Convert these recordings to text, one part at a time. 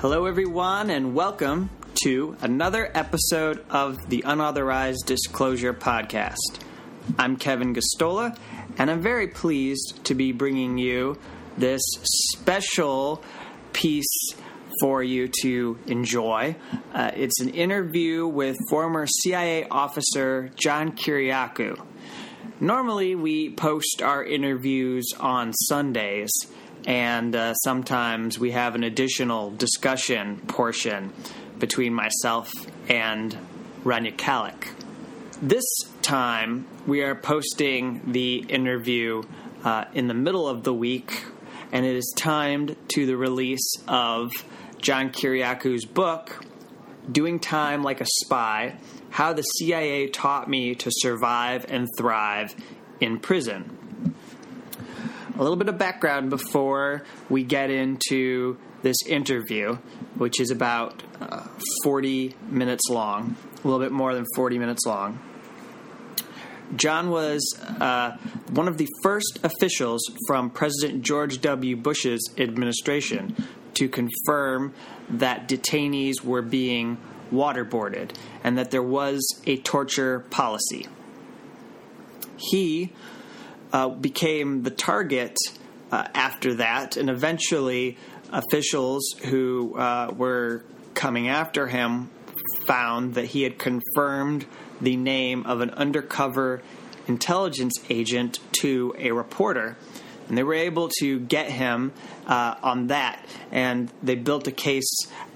Hello, everyone, and welcome to another episode of the Unauthorized Disclosure Podcast. I'm Kevin Gosztola, and I'm very pleased to be bringing you this special piece for you to enjoy. Uh, it's an interview with former CIA officer John Kiriakou. Normally, we post our interviews on Sundays, and uh, sometimes we have an additional discussion portion between myself and Rania Khalek. This time, we are posting the interview uh, in the middle of the week, and it is timed to the release of John Kiriakou's book, Doing Time Like a Spy How the CIA Taught Me to Survive and Thrive in Prison. A little bit of background before we get into this interview, which is about uh, 40 minutes long, a little bit more than 40 minutes long. John was uh, one of the first officials from President George W. Bush's administration to confirm that detainees were being waterboarded and that there was a torture policy. He uh, became the target uh, after that, and eventually, officials who uh, were coming after him found that he had confirmed the name of an undercover intelligence agent to a reporter. And they were able to get him uh, on that, and they built a case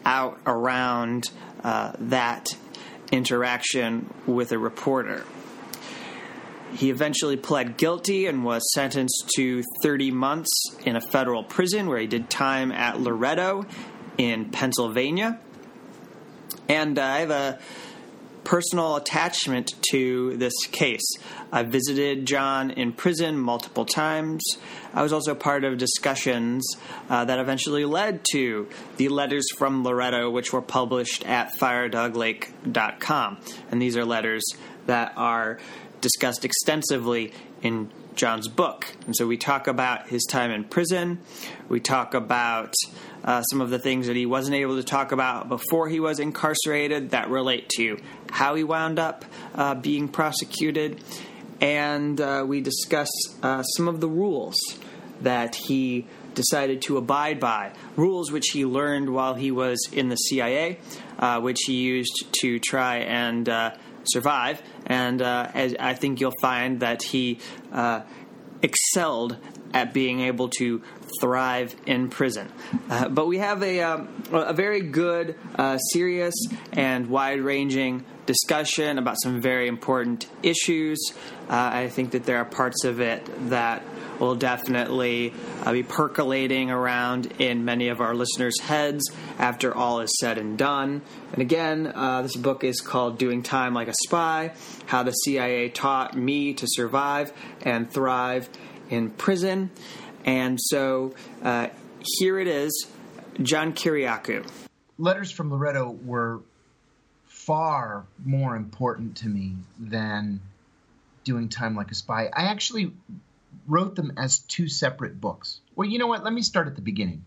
out around uh, that interaction with a reporter. He eventually pled guilty and was sentenced to 30 months in a federal prison where he did time at Loretto in Pennsylvania. And I have a personal attachment to this case. I visited John in prison multiple times. I was also part of discussions uh, that eventually led to the letters from Loretto, which were published at firedoglake.com. And these are letters that are discussed extensively in John's book. And so we talk about his time in prison. We talk about uh, some of the things that he wasn't able to talk about before he was incarcerated that relate to how he wound up uh, being prosecuted. And uh, we discuss uh, some of the rules that he decided to abide by, rules which he learned while he was in the CIA, uh, which he used to try and uh, survive. And I think you'll find that he excelled at being able to thrive in prison. Uh, but we have a, um, a very good, uh, serious, and wide ranging discussion about some very important issues. Uh, I think that there are parts of it that will definitely uh, be percolating around in many of our listeners' heads after all is said and done. And again, uh, this book is called Doing Time Like a Spy How the CIA Taught Me to Survive and Thrive in Prison. And so uh, here it is John Kiriakou. Letters from Loretto were far more important to me than doing Time Like a Spy. I actually wrote them as two separate books. Well, you know what? Let me start at the beginning.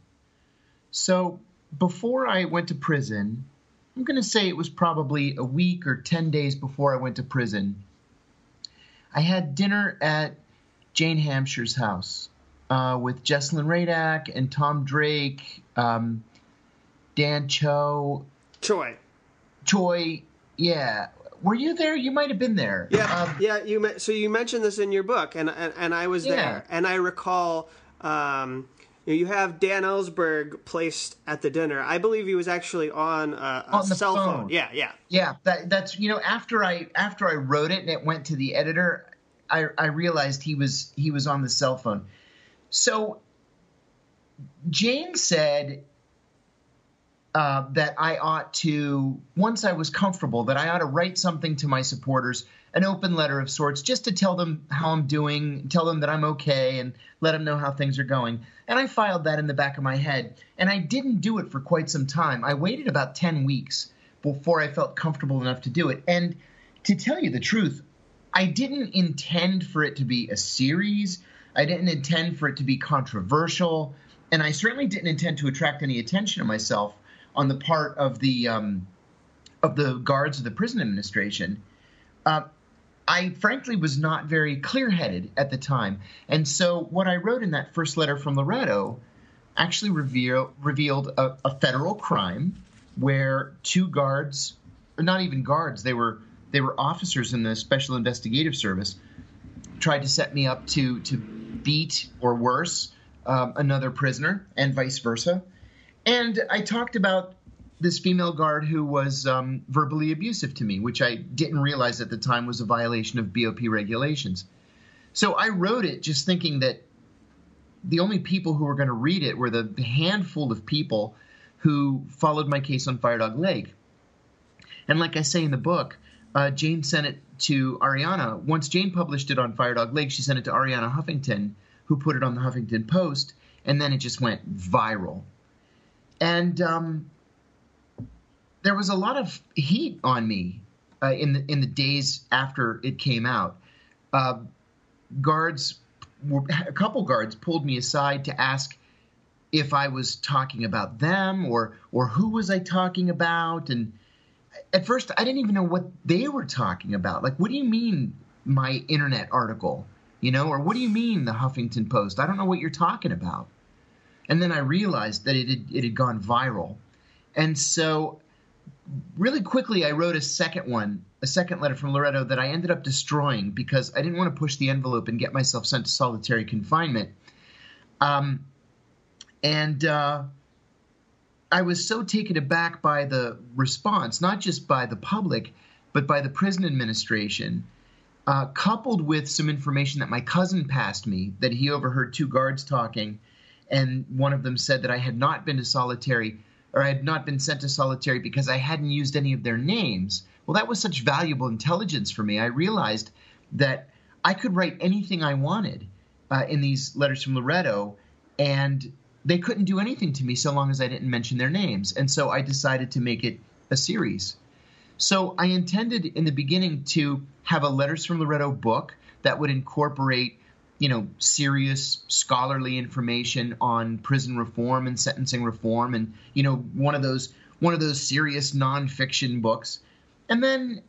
So, before I went to prison, I'm going to say it was probably a week or 10 days before I went to prison. I had dinner at Jane Hamsher's house uh, with Jesselyn Radack and Tom Drake, um, Dan Cho. Choi. Choi, yeah. Were you there? You might have been there. Yeah, um, yeah. You so you mentioned this in your book, and and, and I was yeah. there, and I recall. Um, you have Dan Ellsberg placed at the dinner. I believe he was actually on a, a on cell phone. phone. Yeah, yeah, yeah. That, that's you know after I after I wrote it and it went to the editor, I, I realized he was he was on the cell phone. So Jane said uh, that I ought to, once I was comfortable, that I ought to write something to my supporters, an open letter of sorts, just to tell them how I'm doing, tell them that I'm okay, and let them know how things are going. And I filed that in the back of my head. And I didn't do it for quite some time. I waited about 10 weeks before I felt comfortable enough to do it. And to tell you the truth, I didn't intend for it to be a series. I didn't intend for it to be controversial. And I certainly didn't intend to attract any attention to myself. On the part of the um, of the guards of the prison administration. Uh, I frankly was not very clear headed at the time. And so, what I wrote in that first letter from Loretto actually reveal, revealed a, a, federal crime where two guards, not even guards, they were they were officers in the Special Investigative Service, tried to set me up to to beat or worse um, another prisoner and vice versa. And I talked about this female guard who was um, verbally abusive to me, which I didn't realize at the time was a violation of BOP regulations. So I wrote it just thinking that the only people who were going to read it were the, handful of people who followed my case on Firedog Lake. And like I say in the book, uh, Jane sent it to Arianna. Once Jane published it on Firedog Lake, she sent it to Arianna Huffington, who put it on the Huffington Post, and then it just went viral. And um, there was a lot of heat on me uh, in the in the days after it came out. Uh, guards, a couple guards, pulled me aside to ask if I was talking about them or or who was I talking about, and at first I didn't even know what they were talking about. Like, what do you mean my internet article? You know, or what do you mean the Huffington Post? I don't know what you're talking about. And then I realized that it had, it had gone viral. And so, really quickly, I wrote a second one, a second letter from Loretto that I ended up destroying because I didn't want to push the envelope and get myself sent to solitary confinement. Um, and uh, I was so taken aback by the response, not just by the public, but by the prison administration, uh, coupled with some information that my cousin passed me that he overheard two guards talking, and one of them said that I had not been to solitary or I had not been sent to solitary because I hadn't used any of their names. Well, that was such valuable intelligence for me. I realized that I could write anything I wanted uh, in these letters from Loretto, and they couldn't do anything to me so long as I didn't mention their names. And so I decided to make it a series. So I intended in the beginning to have a Letters from Loretto book that would incorporate, you know, serious scholarly information on prison reform and sentencing reform and, you know, one of those one of those serious nonfiction books. And then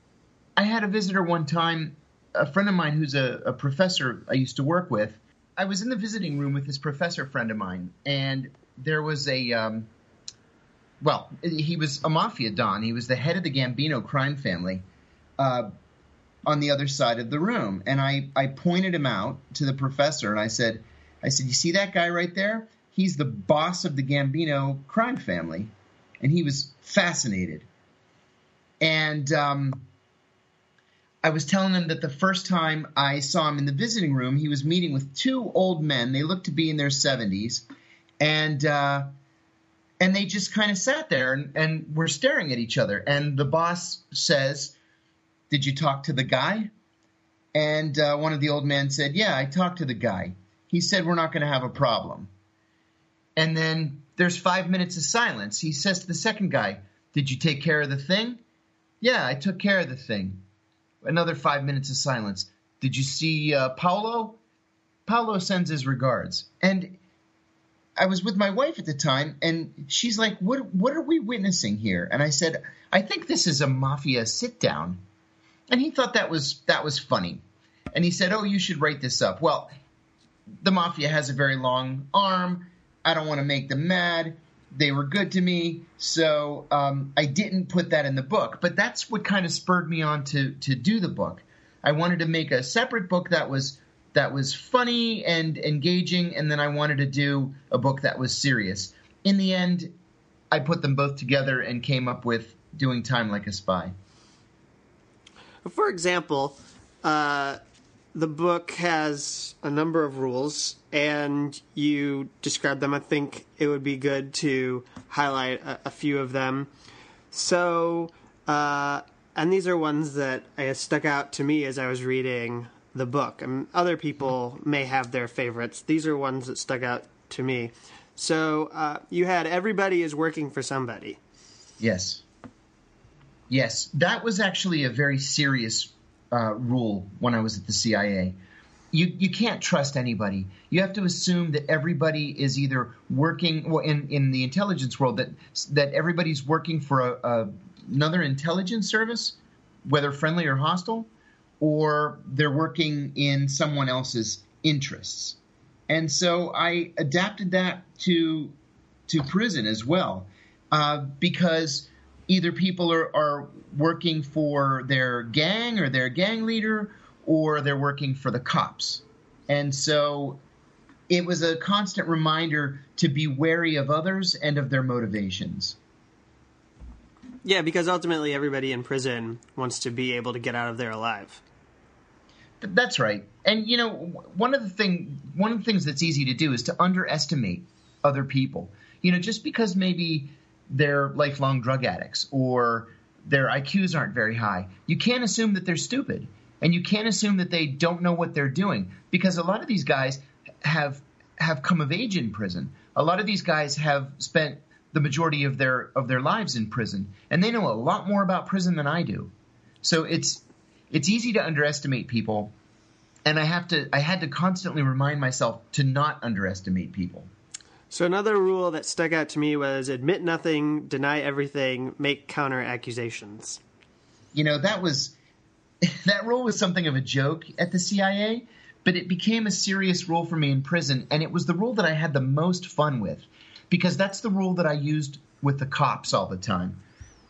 I had a visitor one time, a friend of mine who's a, a professor I used to work with, I was in the visiting room with this professor friend of mine, and there was a, um, well, he was a mafia don. He was the head of the Gambino crime family uh, on the other side of the room. And I, I pointed him out to the professor, and I said, I said, you see that guy right there? He's the boss of the Gambino crime family. And he was fascinated. And um, I was telling him that the first time I saw him in the visiting room, he was meeting with two old men. They looked to be in their 70s, and uh, and they just kind of sat there and, and were staring at each other. And the boss says, "Did you talk to the guy?" And uh, one of the old men said, "Yeah, I talked to the guy. He said we're not going to have a problem." And then there's five minutes of silence. He says to the second guy, "Did you take care of the thing?" "Yeah, I took care of the thing." Another five minutes of silence. Did you see uh, Paulo? Paulo sends his regards. And I was with my wife at the time, and she's like, "What? What are we witnessing here?" And I said, "I think this is a mafia sit down." And he thought that was that was funny, and he said, "Oh, you should write this up." Well, the mafia has a very long arm. I don't want to make them mad. They were good to me, so um, I didn't put that in the book. But that's what kind of spurred me on to to do the book. I wanted to make a separate book that was that was funny and engaging, and then I wanted to do a book that was serious. In the end, I put them both together and came up with doing Time Like a Spy. For example, uh, the book has a number of rules, and you describe them. I think it would be good to highlight a, a few of them. So, uh, and these are ones that I stuck out to me as I was reading the book. And other people may have their favorites. These are ones that stuck out to me. So uh, you had everybody is working for somebody. Yes. Yes, that was actually a very serious uh, rule when I was at the CIA. you you can't trust anybody. You have to assume that everybody is either working well in in the intelligence world that that everybody's working for a, a, another intelligence service, whether friendly or hostile, or they're working in someone else's interests. And so I adapted that to to prison as well, uh, because either people are, are working for their gang or their gang leader, or they're working for the cops. And so it was a constant reminder to be wary of others and of their motivations. Yeah, because ultimately everybody in prison wants to be able to get out of there alive. That's right. And you know, one of the thing one of the things that's easy to do is to underestimate other people. You know, just because maybe they're lifelong drug addicts or their IQs aren't very high, you can't assume that they're stupid. And you can't assume that they don't know what they're doing because a lot of these guys have have come of age in prison. A lot of these guys have spent the majority of their of their lives in prison and they know a lot more about prison than I do. So it's it's easy to underestimate people and I have to I had to constantly remind myself to not underestimate people. So another rule that stuck out to me was admit nothing, deny everything, make counter accusations. You know, that was that rule was something of a joke at the CIA, but it became a serious rule for me in prison and it was the rule that I had the most fun with because that's the rule that I used with the cops all the time.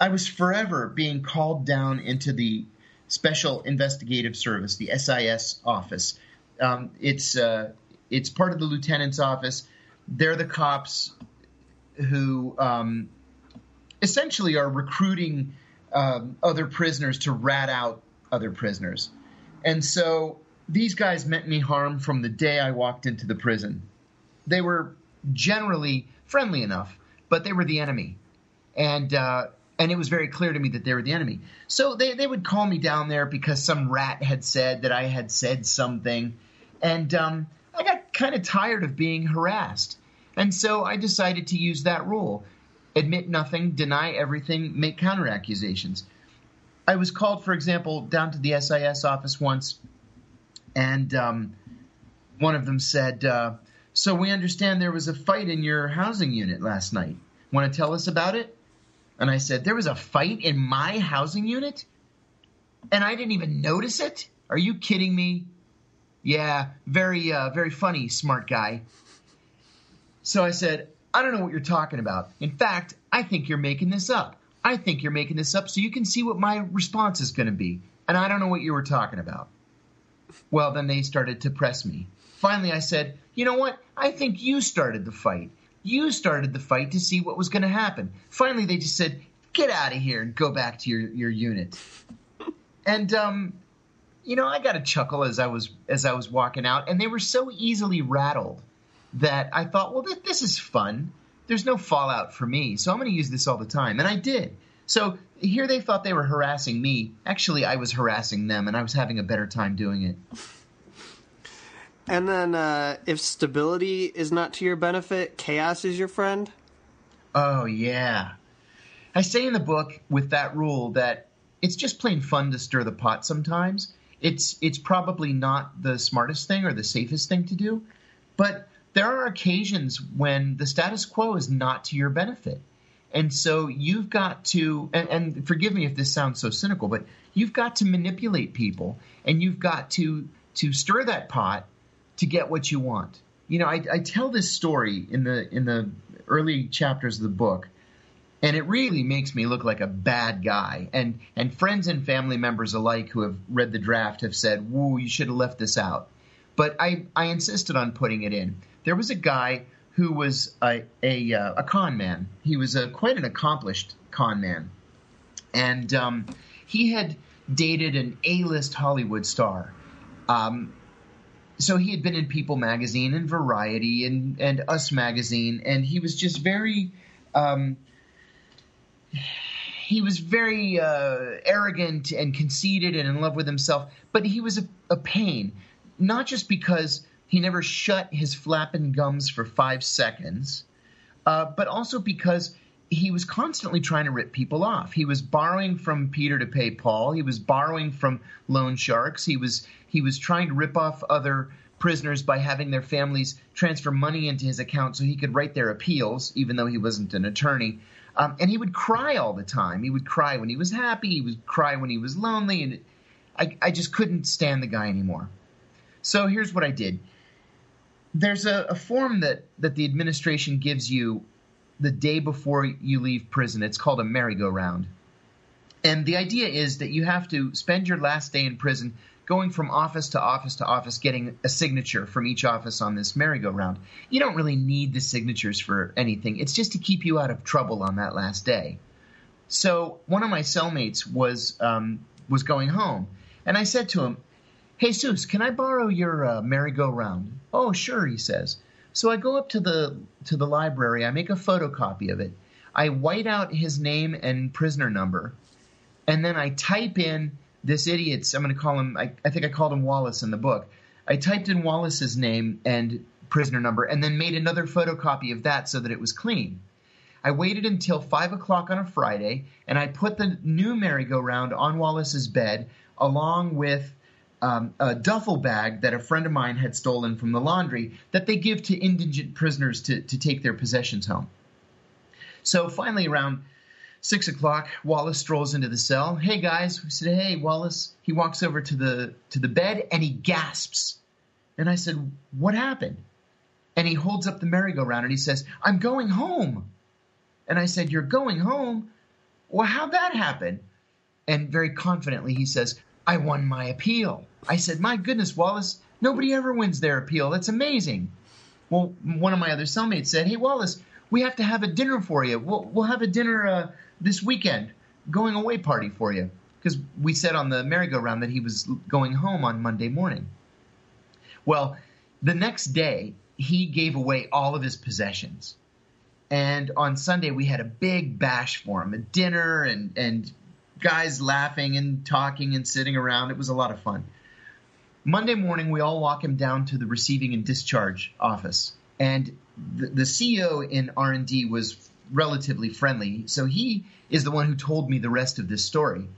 I was forever being called down into the Special Investigative Service, the SIS office. Um, it's uh, it's part of the lieutenant's office. They're the cops who um, essentially are recruiting um, other prisoners to rat out other prisoners. And so these guys meant me harm from the day I walked into the prison. They were generally friendly enough, but they were the enemy. And uh, and it was very clear to me that they were the enemy. So they, they would call me down there because some rat had said that I had said something. And um, kind of tired of being harassed. And so I decided to use that rule admit nothing, deny everything, make counter accusations. I was called, for example, down to the SIS office once, and um, one of them said, uh, So we understand there was a fight in your housing unit last night. Want to tell us about it? And I said, There was a fight in my housing unit? And I didn't even notice it? Are you kidding me? Yeah, very, uh, very funny, smart guy. So I said, I don't know what you're talking about. In fact, I think you're making this up. I think you're making this up so you can see what my response is going to be. And I don't know what you were talking about. Well, then they started to press me. Finally, I said, You know what? I think you started the fight. You started the fight to see what was going to happen. Finally, they just said, "Get out of here and go back to your your unit." And um, you know, I got a chuckle as I was as I was walking out, and they were so easily rattled that I thought, well, th- this is fun. There's no fallout for me, so I'm going to use this all the time, and I did. So here they thought they were harassing me. Actually, I was harassing them, and I was having a better time doing it. And then, uh, if stability is not to your benefit, chaos is your friend. Oh yeah, I say in the book with that rule that it's just plain fun to stir the pot. Sometimes it's it's probably not the smartest thing or the safest thing to do, but there are occasions when the status quo is not to your benefit. And so you've got to, and, and, forgive me if this sounds so cynical, but you've got to manipulate people and you've got to to stir that pot to get what you want. You know, I, I tell this story in the in the early chapters of the book, and it really makes me look like a bad guy. And and friends and family members alike who have read the draft have said, "Woo, you should have left this out." But I I insisted on putting it in. There was a guy who was a a, uh, a con man. He was a quite an accomplished con man, and um, he had dated an A-list Hollywood star. Um, so he had been in People magazine and Variety and and Us magazine, and he was just very. Um, he was very uh, arrogant and conceited and in love with himself, but he was a, a pain, not just because he never shut his flapping gums for five seconds, uh, but also because he was constantly trying to rip people off. He was borrowing from Peter to pay Paul. He was borrowing from loan sharks. He was he was trying to rip off other prisoners by having their families transfer money into his account so he could write their appeals, even though he wasn't an attorney. Um, and he would cry all the time. He would cry when he was happy. He would cry when he was lonely, and I, I just couldn't stand the guy anymore. So here's what I did. There's a, a form that that the administration gives you the day before you leave prison. It's called a merry-go-round. And the idea is that you have to spend your last day in prison going from office to office to office, getting a signature from each office on this merry-go-round. You don't really need the signatures for anything. It's just to keep you out of trouble on that last day. So one of my cellmates was um, was going home, and I said to him, "Hey, Seuss, can I borrow your uh, merry-go-round?" "Oh, sure," he says. So I go up to the to the library. I make a photocopy of it. I white out his name and prisoner number, and then I type in this idiot's. I'm going to call him. I, I think I called him Wallace in the book. I typed in Wallace's name and prisoner number, and then made another photocopy of that so that it was clean. I waited until five o'clock on a Friday, and I put the new merry-go-round on Wallace's bed along with um, a duffel bag that a friend of mine had stolen from the laundry that they give to indigent prisoners to, to take their possessions home. So finally, around six o'clock, Wallace strolls into the cell. Hey guys, we said, hey Wallace. He walks over to the to the bed and he gasps. And I said, what happened? And he holds up the merry-go-round and he says, I'm going home. And I said, you're going home? Well, how'd that happen? And very confidently he says, I won my appeal. I said, My goodness, Wallace, nobody ever wins their appeal. That's amazing. Well, one of my other cellmates said, Hey, Wallace, we have to have a dinner for you. We'll, we'll have a dinner uh, this weekend, going away party for you. Because we said on the merry-go-round that he was going home on Monday morning. Well, the next day, he gave away all of his possessions. And on Sunday, we had a big bash for him, a dinner and, and guys laughing and talking and sitting around. It was a lot of fun. Monday morning, we all walk him down to the receiving and discharge office, and the, the CEO in R and D was relatively friendly, so he is the one who told me the rest of this story.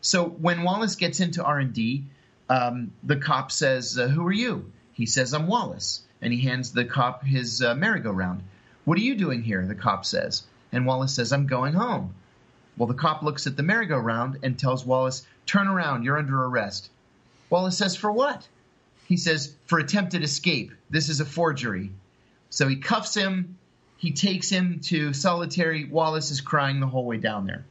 So when Wallace gets into R and D, um, the cop says, uh, "Who are you?" He says, "I'm Wallace," and he hands the cop his uh, merry-go-round. "What are you doing here?" The cop says, and Wallace says, "I'm going home." Well, the cop looks at the merry-go-round and tells Wallace, Turn around, you're under arrest. Wallace says, For what? He says, For attempted escape. This is a forgery. So he cuffs him. He takes him to solitary. Wallace is crying the whole way down there.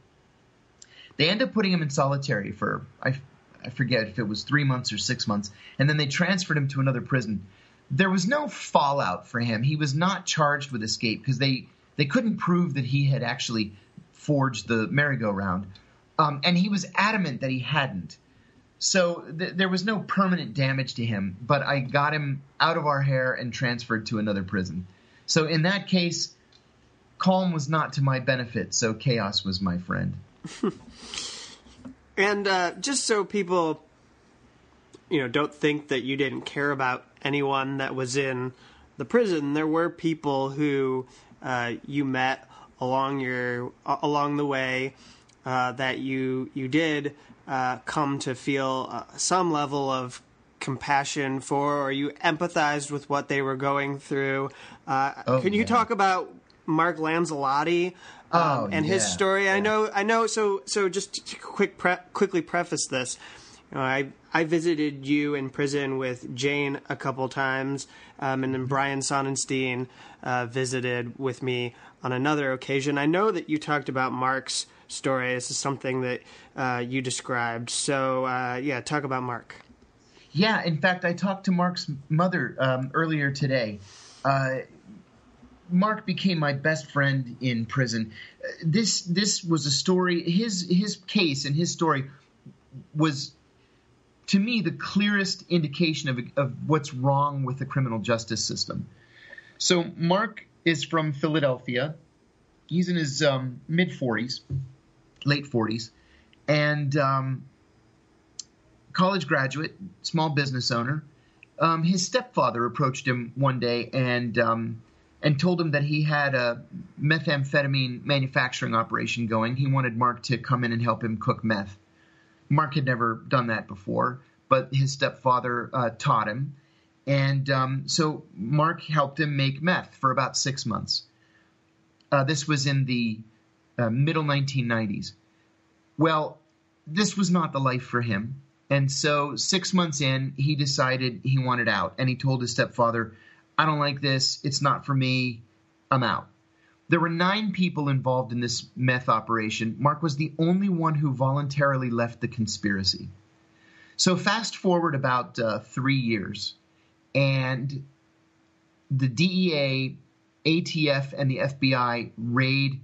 They end up putting him in solitary for, I, I forget if it was three months or six months, and then they transferred him to another prison. There was no fallout for him. He was not charged with escape because they, they couldn't prove that he had actually forged the merry-go-round. Um, and he was adamant that he hadn't. So th- there was no permanent damage to him, but I got him out of our hair and transferred to another prison. So in that case, calm was not to my benefit, so chaos was my friend. and uh, just so people, you know, don't think that you didn't care about anyone that was in the prison, there were people who uh, you met along your along the way uh, that you you did uh, come to feel uh, some level of compassion for, or you empathized with what they were going through. Uh, oh, can you yeah. talk about Mark Lanzillotti? Um, oh, and his story. Yeah. I know, I know. So, so just to quick, pre- quickly preface this. You know, I I visited you in prison with Jane a couple times, um, and then Brian Sonenstein uh, visited with me on another occasion. I know that you talked about Mark's story. This is something that uh, you described. So, uh, yeah, talk about Mark. Yeah, in fact, I talked to Mark's mother um, earlier today. Uh, Mark became my best friend in prison. Uh, this this was a story. His his case and his story was, to me, the clearest indication of of what's wrong with the criminal justice system. So Mark is from Philadelphia. He's in his um, mid 40s, late 40s, and um, college graduate, small business owner. Um, his stepfather approached him one day and um, and told him that he had a methamphetamine manufacturing operation going. He wanted Mark to come in and help him cook meth. Mark had never done that before, but his stepfather uh, taught him. And um, so Mark helped him make meth for about six months. Uh, this was in the uh, middle 1990s. Well, this was not the life for him. And so, six months in, he decided he wanted out. And he told his stepfather, I don't like this. It's not for me. I'm out. There were nine people involved in this meth operation. Mark was the only one who voluntarily left the conspiracy. So, fast forward about uh, three years, and the DEA, ATF, and the FBI raid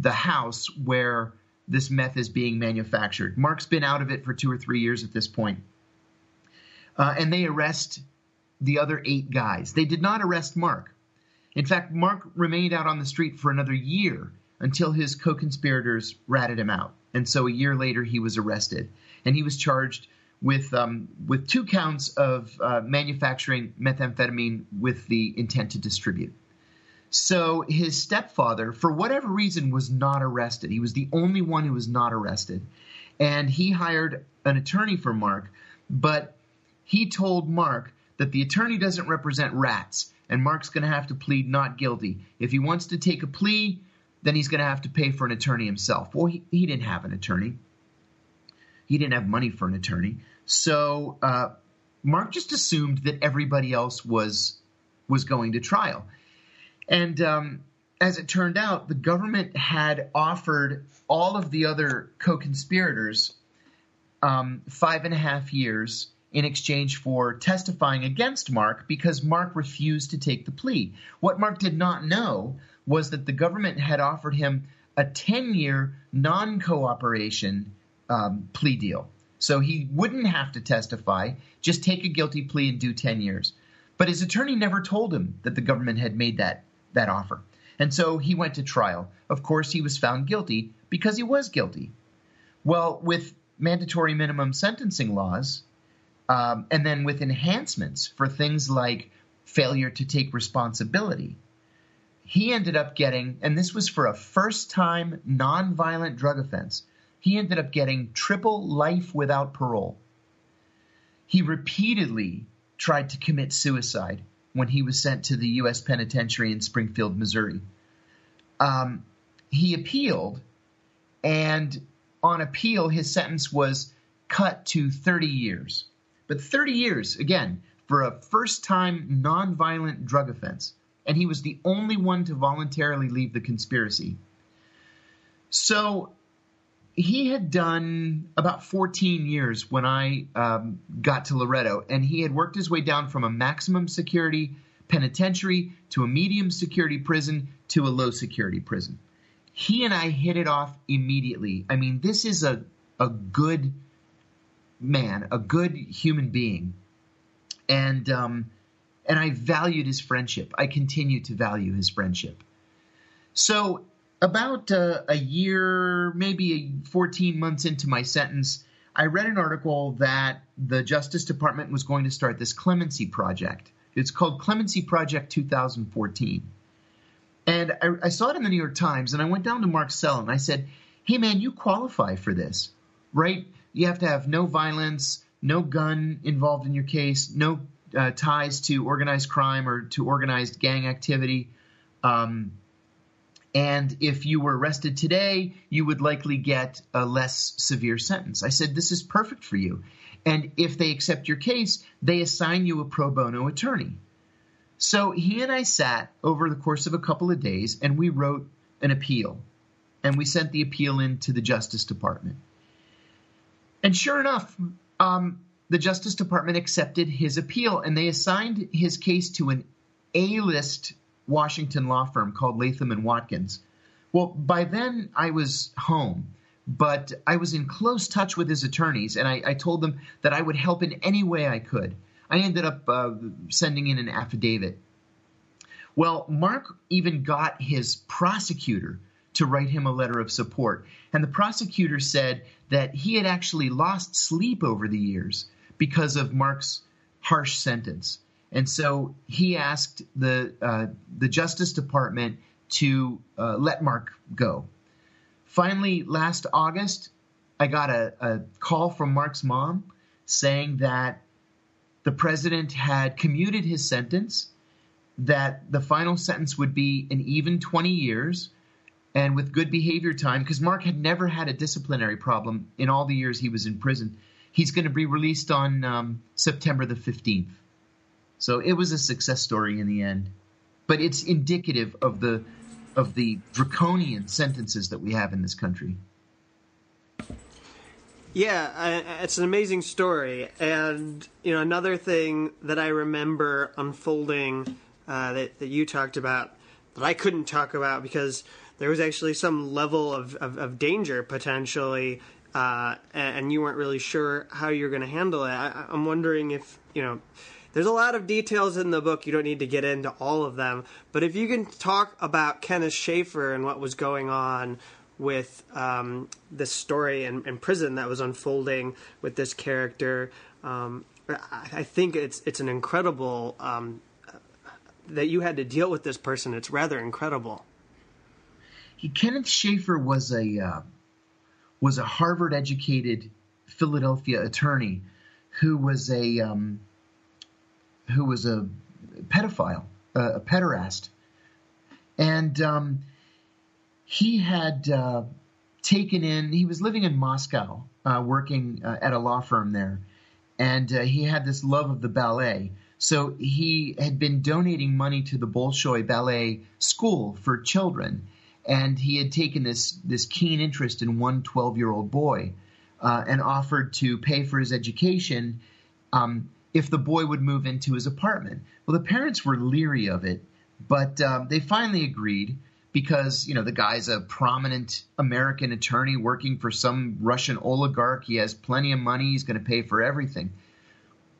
the house where this meth is being manufactured. Mark's been out of it for two or three years at this point. Uh, and they arrest the other eight guys. They did not arrest Mark. In fact, Mark remained out on the street for another year until his co conspirators ratted him out. And so a year later, he was arrested. And he was charged with, um, with two counts of uh, manufacturing methamphetamine with the intent to distribute. So his stepfather, for whatever reason, was not arrested. He was the only one who was not arrested. And he hired an attorney for Mark, but he told Mark that the attorney doesn't represent rats, and Mark's going to have to plead not guilty. If he wants to take a plea, then he's going to have to pay for an attorney himself. Well, he, he didn't have an attorney. He didn't have money for an attorney. So uh, Mark just assumed that everybody else was was going to trial. And um, as it turned out, the government had offered all of the other co conspirators um, five and a half years in exchange for testifying against Mark because Mark refused to take the plea. What Mark did not know was that the government had offered him a 10 year non cooperation um, plea deal. So he wouldn't have to testify, just take a guilty plea and do 10 years. But his attorney never told him that the government had made that that offer. And so he went to trial. Of course, he was found guilty because he was guilty. Well, with mandatory minimum sentencing laws, um, and then with enhancements for things like failure to take responsibility, he ended up getting, and this was for a first time nonviolent drug offense, he ended up getting triple life without parole. He repeatedly tried to commit suicide when he was sent to the U.S. Penitentiary in Springfield, Missouri. Um, he appealed, and on appeal, his sentence was cut to 30 years. But 30 years, again, for a first time nonviolent drug offense. And he was the only one to voluntarily leave the conspiracy. So he had done about 14 years when I um, got to Loretto, and he had worked his way down from a maximum security penitentiary to a medium security prison to a low security prison. He and I hit it off immediately. I mean, this is a, a good man, a good human being. And, um, and I valued his friendship. I continue to value his friendship. So about uh, a year, maybe 14 months into my sentence, I read an article that the Justice Department was going to start this clemency project. It's called Clemency Project 2014. And I, I saw it in the New York Times, and I went down to Mark Sell and I said, Hey, man, you qualify for this, right? You have to have no violence, no gun involved in your case, no uh, ties to organized crime or to organized gang activity. Um, and if you were arrested today, you would likely get a less severe sentence. I said, This is perfect for you. And if they accept your case, they assign you a pro bono attorney. So he and I sat over the course of a couple of days and we wrote an appeal. And we sent the appeal in to the Justice Department. And sure enough, um, the Justice Department accepted his appeal and they assigned his case to an A list Washington law firm called Latham and Watkins. Well, by then I was home, but I was in close touch with his attorneys, and I, I told them that I would help in any way I could. I ended up uh, sending in an affidavit. Well, Mark even got his prosecutor to write him a letter of support, and the prosecutor said that he had actually lost sleep over the years because of Mark's harsh sentence And so he asked the uh, the Justice Department to uh, let Mark go. Finally, last August, I got a, a call from Mark's mom saying that the president had commuted his sentence, that the final sentence would be an even 20 years, and with good behavior time, because Mark had never had a disciplinary problem in all the years he was in prison. He's going to be released on um, September the 15th. So it was a success story in the end. But it's indicative of the of the draconian sentences that we have in this country. Yeah, I, it's an amazing story, and you know another thing that I remember unfolding uh, that that you talked about that I couldn't talk about because there was actually some level of of, of danger potentially, uh, and you weren't really sure how you're going to handle it. I, I'm wondering if you know there's a lot of details in the book. You don't need to get into all of them. But if you can talk about Kenneth Shaffer and what was going on with um, this story in, in, prison that was unfolding with this character, um, I, I, think it's it's an incredible um, that you had to deal with this person. It's rather incredible. He, Kenneth Shaffer was a uh, was a Harvard educated Philadelphia attorney who was a um, who was a pedophile, a pederast, and um, he had uh, taken in. He was living in Moscow, uh, working uh, at a law firm there, and uh, he had this love of the ballet. So he had been donating money to the Bolshoi Ballet School for children, and he had taken this this keen interest in one 12 year old boy, uh, and offered to pay for his education. Um, if the boy would move into his apartment. Well, the parents were leery of it, but um, they finally agreed because you know the guy's a prominent American attorney working for some Russian oligarch. He has plenty of money. He's going to pay for everything.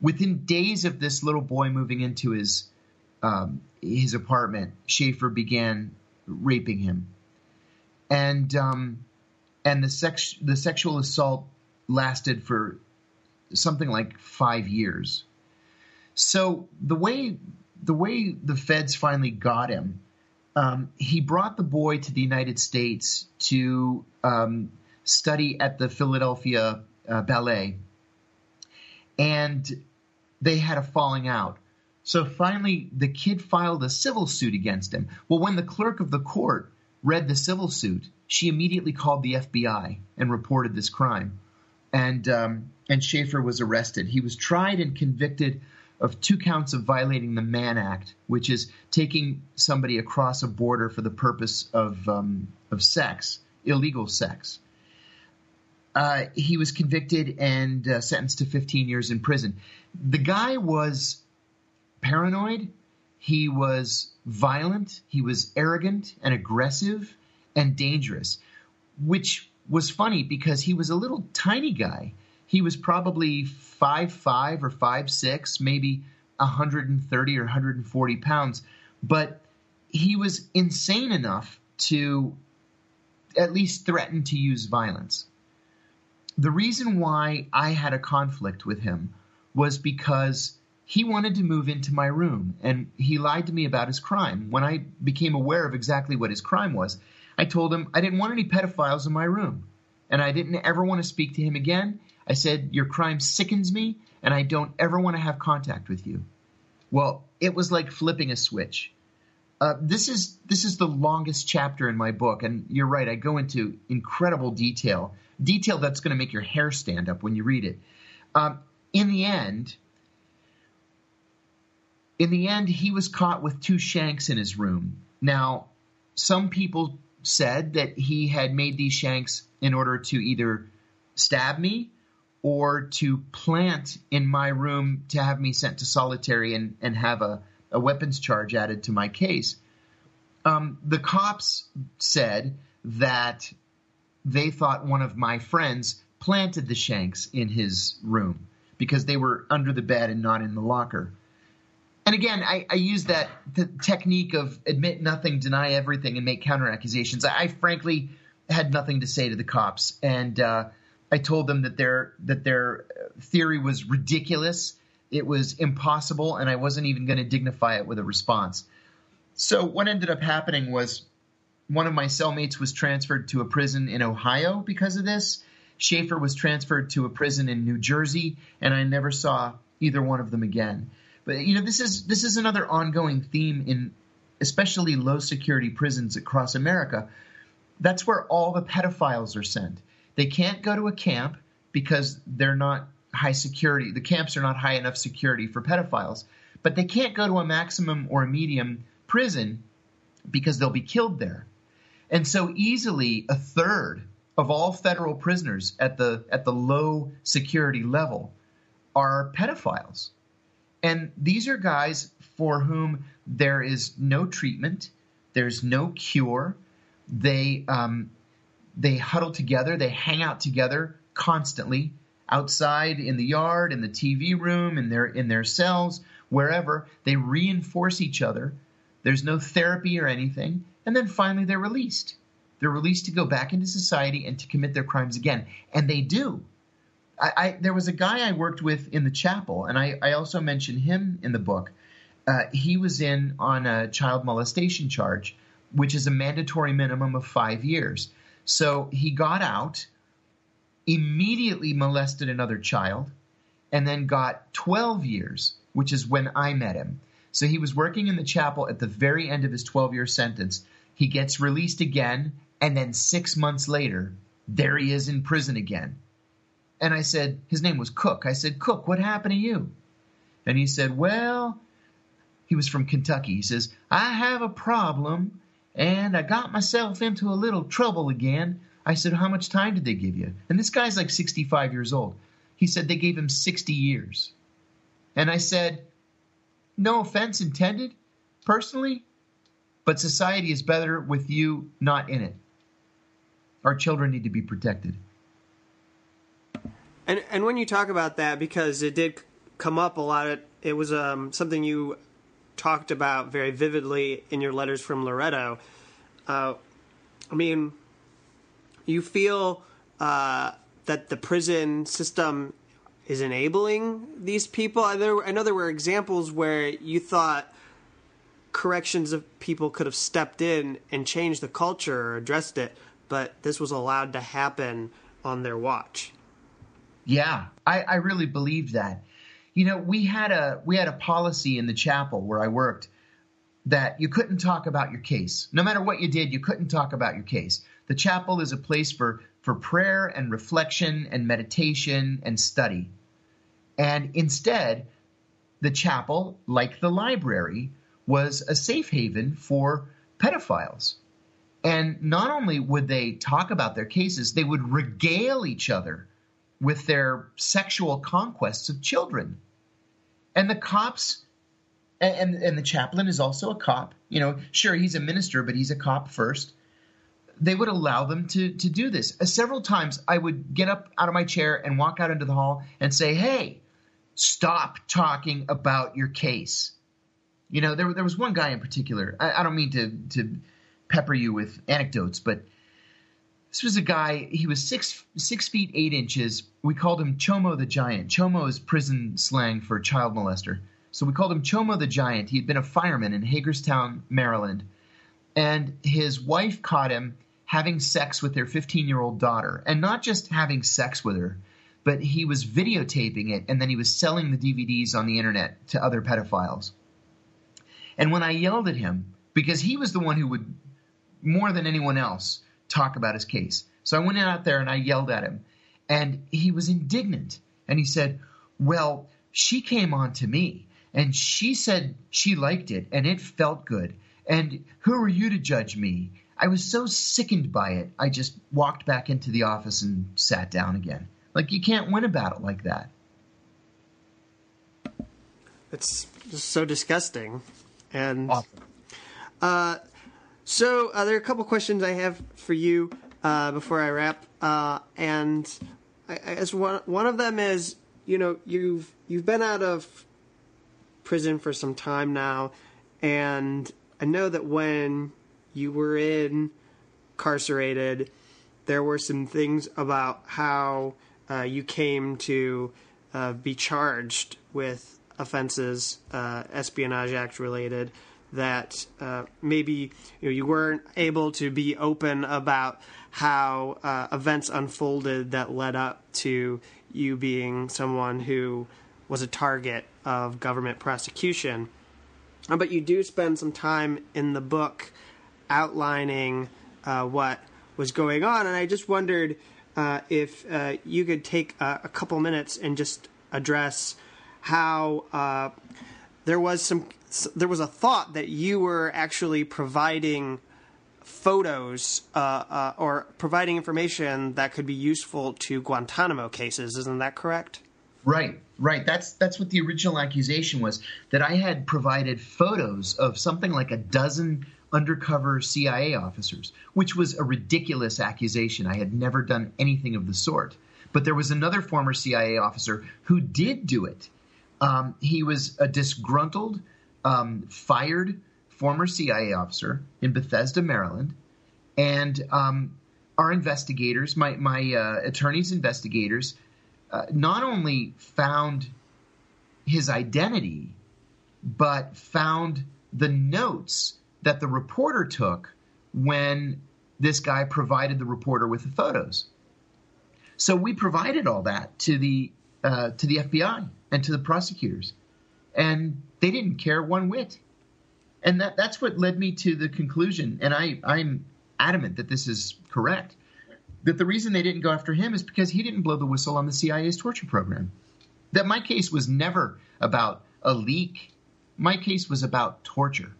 Within days of this little boy moving into his um, his apartment, Shaffer began raping him, and um, and the sex the sexual assault lasted for something like five years. So the way the way the feds finally got him, um, he brought the boy to the United States to um, study at the Philadelphia uh, Ballet, and they had a falling out. So finally, the kid filed a civil suit against him. Well, when the clerk of the court read the civil suit, she immediately called the FBI and reported this crime and um, and Shaffer was arrested. He was tried and convicted of two counts of violating the Mann Act, which is taking somebody across a border for the purpose of um, of sex, illegal sex. Uh, he was convicted and uh, sentenced to 15 years in prison. The guy was paranoid. He was violent. He was arrogant and aggressive and dangerous, which was funny because he was a little tiny guy. He was probably five five or five six, maybe 130 or 140 pounds, but he was insane enough to at least threaten to use violence. The reason why I had a conflict with him was because he wanted to move into my room and he lied to me about his crime. When I became aware of exactly what his crime was, I told him I didn't want any pedophiles in my room. And I didn't ever want to speak to him again. I said, Your crime sickens me, and I don't ever want to have contact with you. Well, it was like flipping a switch. Uh, this is this is the longest chapter in my book, and you're right. I go into incredible detail, detail that's going to make your hair stand up when you read it. Um, in the end, in the end, he was caught with two shanks in his room. Now, some people said that he had made these shanks in order to either stab me or to plant in my room to have me sent to solitary and, and have a, a weapons charge added to my case. Um, the cops said that they thought one of my friends planted the shanks in his room because they were under the bed and not in the locker and again, I, I use that technique of admit nothing, deny everything, and make counter accusations. I, I, frankly had nothing to say to the cops, and uh, I told them that their that their theory was ridiculous. it was impossible, and I wasn't even going to dignify it with a response. So what ended up happening was one of my cellmates was transferred to a prison in Ohio because of this. Shaffer was transferred to a prison in New Jersey, and I never saw either one of them again. But you know, this is this is another ongoing theme in especially low security prisons across America. That's where all the pedophiles are sent. They can't go to a camp because they're not high security. The camps are not high enough security for pedophiles. But they can't go to a maximum or a medium prison because they'll be killed there. And so easily a third of all federal prisoners at the at the low security level are pedophiles. And these are guys for whom there is no treatment, there's no cure. They um, they huddle together, they hang out together constantly outside in the yard, in the TV room, in their in their cells, wherever. They reinforce each other. There's no therapy or anything, and then finally they're released. They're released to go back into society and to commit their crimes again, and they do. I, I there was a guy I worked with in the chapel, and I, I also mentioned him in the book. Uh, he was in on a child molestation charge, which is a mandatory minimum of five years. So he got out immediately molested another child, and then got 12 years, which is when I met him. So he was working in the chapel at the very end of his 12 year sentence. He gets released again, and then six months later, there he is in prison again. And I said, his name was Cook. I said, Cook, what happened to you? And he said, well, he was from Kentucky. He says, I have a problem, and I got myself into a little trouble again. I said, How much time did they give you? And this guy's like 65 years old. He said they gave him 60 years. And I said, No offense intended, personally, but society is better with you not in it. Our children need to be protected. And and when you talk about that, because it did come up a lot, it, it was um, something you talked about very vividly in your letters from Loretto. Uh, I mean, you feel uh, that the prison system is enabling these people? I know there were examples where you thought corrections of people could have stepped in and changed the culture or addressed it, but this was allowed to happen on their watch. Yeah, I, I really believe that. You know, we had a we had a policy in the chapel where I worked that you couldn't talk about your case. No matter what you did, you couldn't talk about your case. The chapel is a place for, for prayer and reflection and meditation and study. And instead, the chapel, like the library, was a safe haven for pedophiles. And not only would they talk about their cases, they would regale each other with their sexual conquests of children. And the cops and, and, the chaplain is also a cop. You know, sure he's a minister, but he's a cop first they would allow them to to do this. Uh, several times I would get up out of my chair and walk out into the hall and say, "Hey, stop talking about your case." You know, there there was one guy in particular. I, I don't mean to to pepper you with anecdotes, but this was a guy. He was six six feet eight inches. We called him Chomo the Giant. Chomo is prison slang for child molester. So we called him Chomo the Giant. He had been a fireman in Hagerstown, Maryland, and his wife caught him having sex with their 15 year old daughter, and not just having sex with her, but he was videotaping it and then he was selling the DVDs on the internet to other pedophiles. And when I yelled at him, because he was the one who would, more than anyone else, talk about his case. So I went out there and I yelled at him, and he was indignant. And he said, Well, she came on to me and she said she liked it and it felt good. And who are you to judge me? I was so sickened by it, I just walked back into the office and sat down again. Like, you can't win a battle like that. It's just so disgusting. And. Awful. Uh, so, uh, there are a couple questions I have for you uh, before I wrap. Uh, and I, as one, one of them is you know, you've, you've been out of prison for some time now, and I know that when you were in incarcerated, there were some things about how uh, you came to uh, be charged with offenses, uh, Espionage Act related, that uh, maybe you, know, you, weren't able to be open about how uh, events unfolded that led up to you being someone who was a target of government prosecution. Uh, but you do spend some time in the book outlining uh, what was going on, and I just wondered uh, if uh, you could take a, a, couple minutes and just address how there was some there was a thought that you were actually providing photos uh, uh, or providing information that could be useful to Guantanamo cases. Isn't that correct? Right, right. That's that's what the original accusation was that I had provided photos of something like a dozen undercover CIA officers, which was a ridiculous accusation. I had never done anything of the sort. But there was another former CIA officer who did do it. Um, he was a disgruntled, um, fired former CIA officer in Bethesda, Maryland, and um, our investigators, my my uh, attorneys, investigators, uh, not only found his identity, but found the notes that the reporter took when this guy provided the reporter with the photos. So we provided all that to the uh, to the FBI and to the prosecutors, and they didn't care one whit. And that that's what led me to the conclusion. And I I'm adamant that this is correct. That the reason they didn't go after him is because he didn't blow the whistle on the CIA's torture program. That my case was never about a leak. My case was about torture.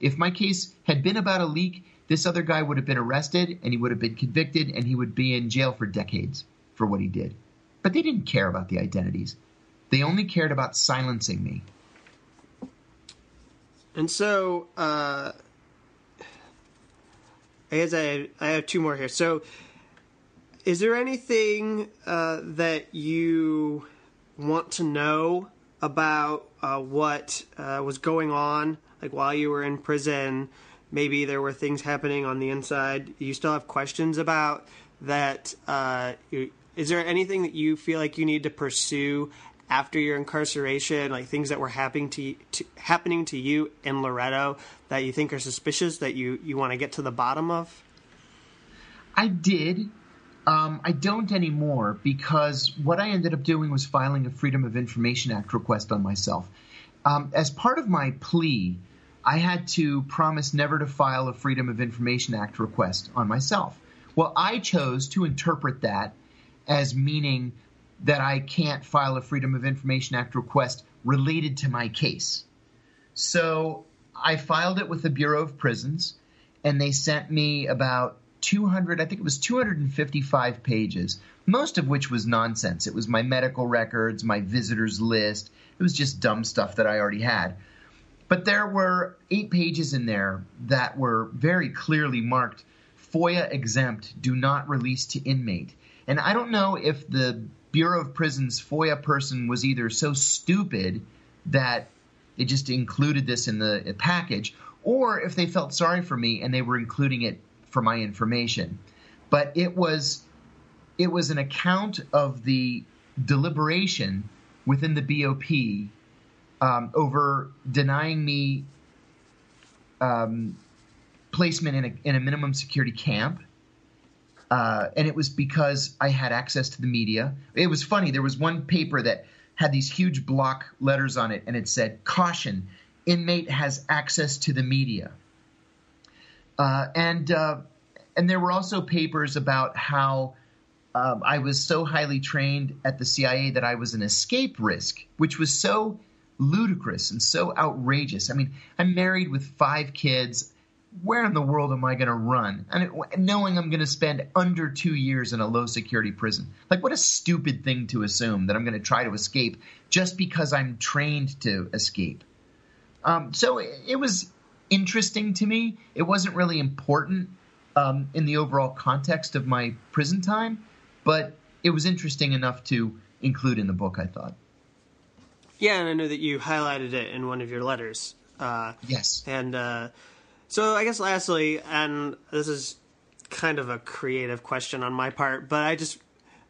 If my case had been about a leak, this other guy would have been arrested and he would have been convicted and he would be in jail for decades for what he did. But they didn't care about the identities. They only cared about silencing me. And so, uh, I guess I, I have two more here. So, is there anything uh, that you want to know about uh, what uh, was going on like while you were in prison, maybe there were things happening on the inside you still have questions about that. Uh, is there anything that you feel like you need to pursue after your incarceration, like things that were happening to, to happening to you in Loretto that you think are suspicious that you you want to get to the bottom of? I did. Um, I don't anymore because what I ended up doing was filing a Freedom of Information Act request on myself. Um, as part of my plea, I had to promise never to file a Freedom of Information Act request on myself. Well, I chose to interpret that as meaning that I can't file a Freedom of Information Act request related to my case. So I filed it with the Bureau of Prisons, and they sent me about 200, I think it was 255 pages, most of which was nonsense. It was my medical records, my visitors list. It was just dumb stuff that I already had. But there were eight pages in there that were very clearly marked FOIA exempt, do not release to inmate. And I don't know if the Bureau of Prisons FOIA person was either so stupid that they just included this in the package, or if they felt sorry for me and they were including it for my information. But it was it was an account of the deliberation within the BOP um, over denying me um, placement in a, in a minimum security camp. Uh, and it was because I had access to the media. It was funny. There was one paper that had these huge block letters on it, and it said, "Caution: Inmate has access to the media." Uh, and uh, and there were also papers about how um, I was so highly trained at the CIA that I was an escape risk, which was so ludicrous and so outrageous. I mean, I'm married with five kids. Where in the world am I going to run? And knowing I'm going to spend under two years in a low security prison. Like, what a stupid thing to assume that I'm going to try to escape just because I'm trained to escape. Um, so it, it, was interesting to me. It wasn't really important um, in the overall context of my prison time, but it was interesting enough to include in the book, I thought. Yeah, and I know that you highlighted it in one of your letters. Uh, yes. And uh, so I guess lastly, and this is kind of a creative question on my part, but I just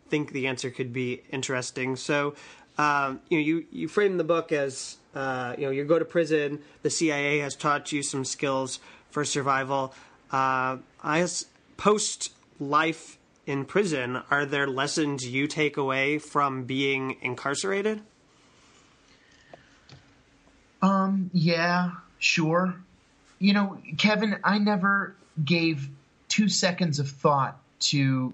think the answer could be interesting. So um, you know, you you frame the book as uh, you know, you go to prison. The CIA has taught you some skills for survival. Uh, I post life in prison. Are there lessons you take away from being incarcerated? Um. Yeah. Sure. You know, Kevin, I never gave two seconds of thought to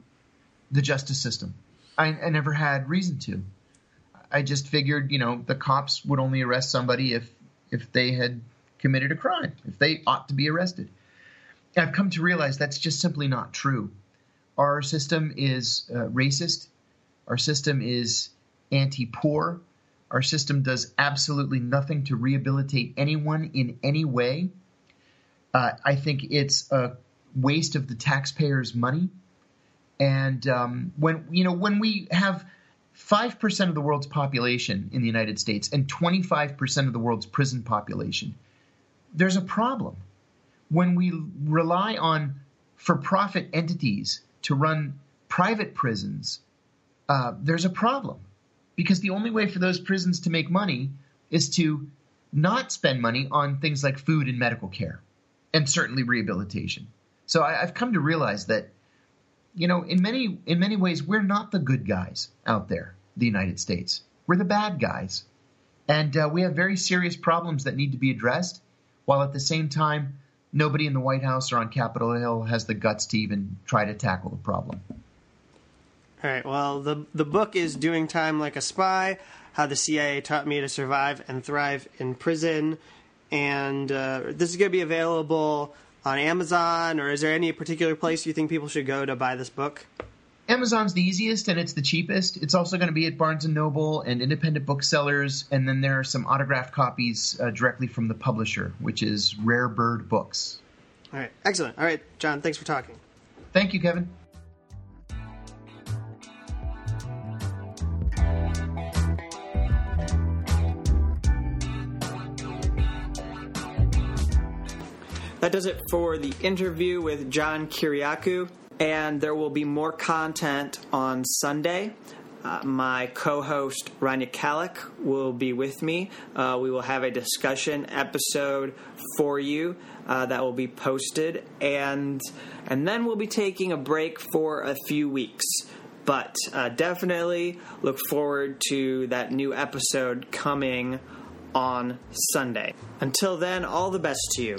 the justice system. I, I never had reason to. I just figured, you know, the cops would only arrest somebody if if they had committed a crime, if they ought to be arrested. I've come to realize that's just simply not true. Our system is uh, racist. Our system is anti-poor. Our system does absolutely nothing to rehabilitate anyone in any way. Uh, I think it's a waste of the taxpayers' money. And um, when you know when we have 5% of the world's population in the United States and 25% of the world's prison population, there's a problem. When we rely on for profit entities to run private prisons, uh, there's a problem. Because the only way for those prisons to make money is to not spend money on things like food and medical care, and certainly rehabilitation. So I, I've come to realize that you know, in many in many ways, we're not the good guys out there. The United States, we're the bad guys, and uh, we have very serious problems that need to be addressed. While at the same time, nobody in the White House or on Capitol Hill has the guts to even try to tackle the problem. All right. Well, the the book is "Doing Time Like a Spy: How the CIA Taught Me to Survive and Thrive in Prison," and uh, this is going to be available on Amazon, or is there any particular place you think people should go to buy this book? Amazon's the easiest and it's the cheapest. It's also going to be at Barnes and Noble and independent booksellers, and then there are some autographed copies uh, directly from the publisher, which is Rare Bird Books. All right, excellent. All right, John, thanks for talking. Thank you, Kevin. That does it for the interview with John Kiriakou, and there will be more content on Sunday. Uh, my co-host Rania Khalek will be with me. Uh, we will have a discussion episode for you uh, that will be posted, and and then we'll be taking a break for a few weeks. But uh, definitely look forward to that new episode coming on Sunday. Until then, all the best to you.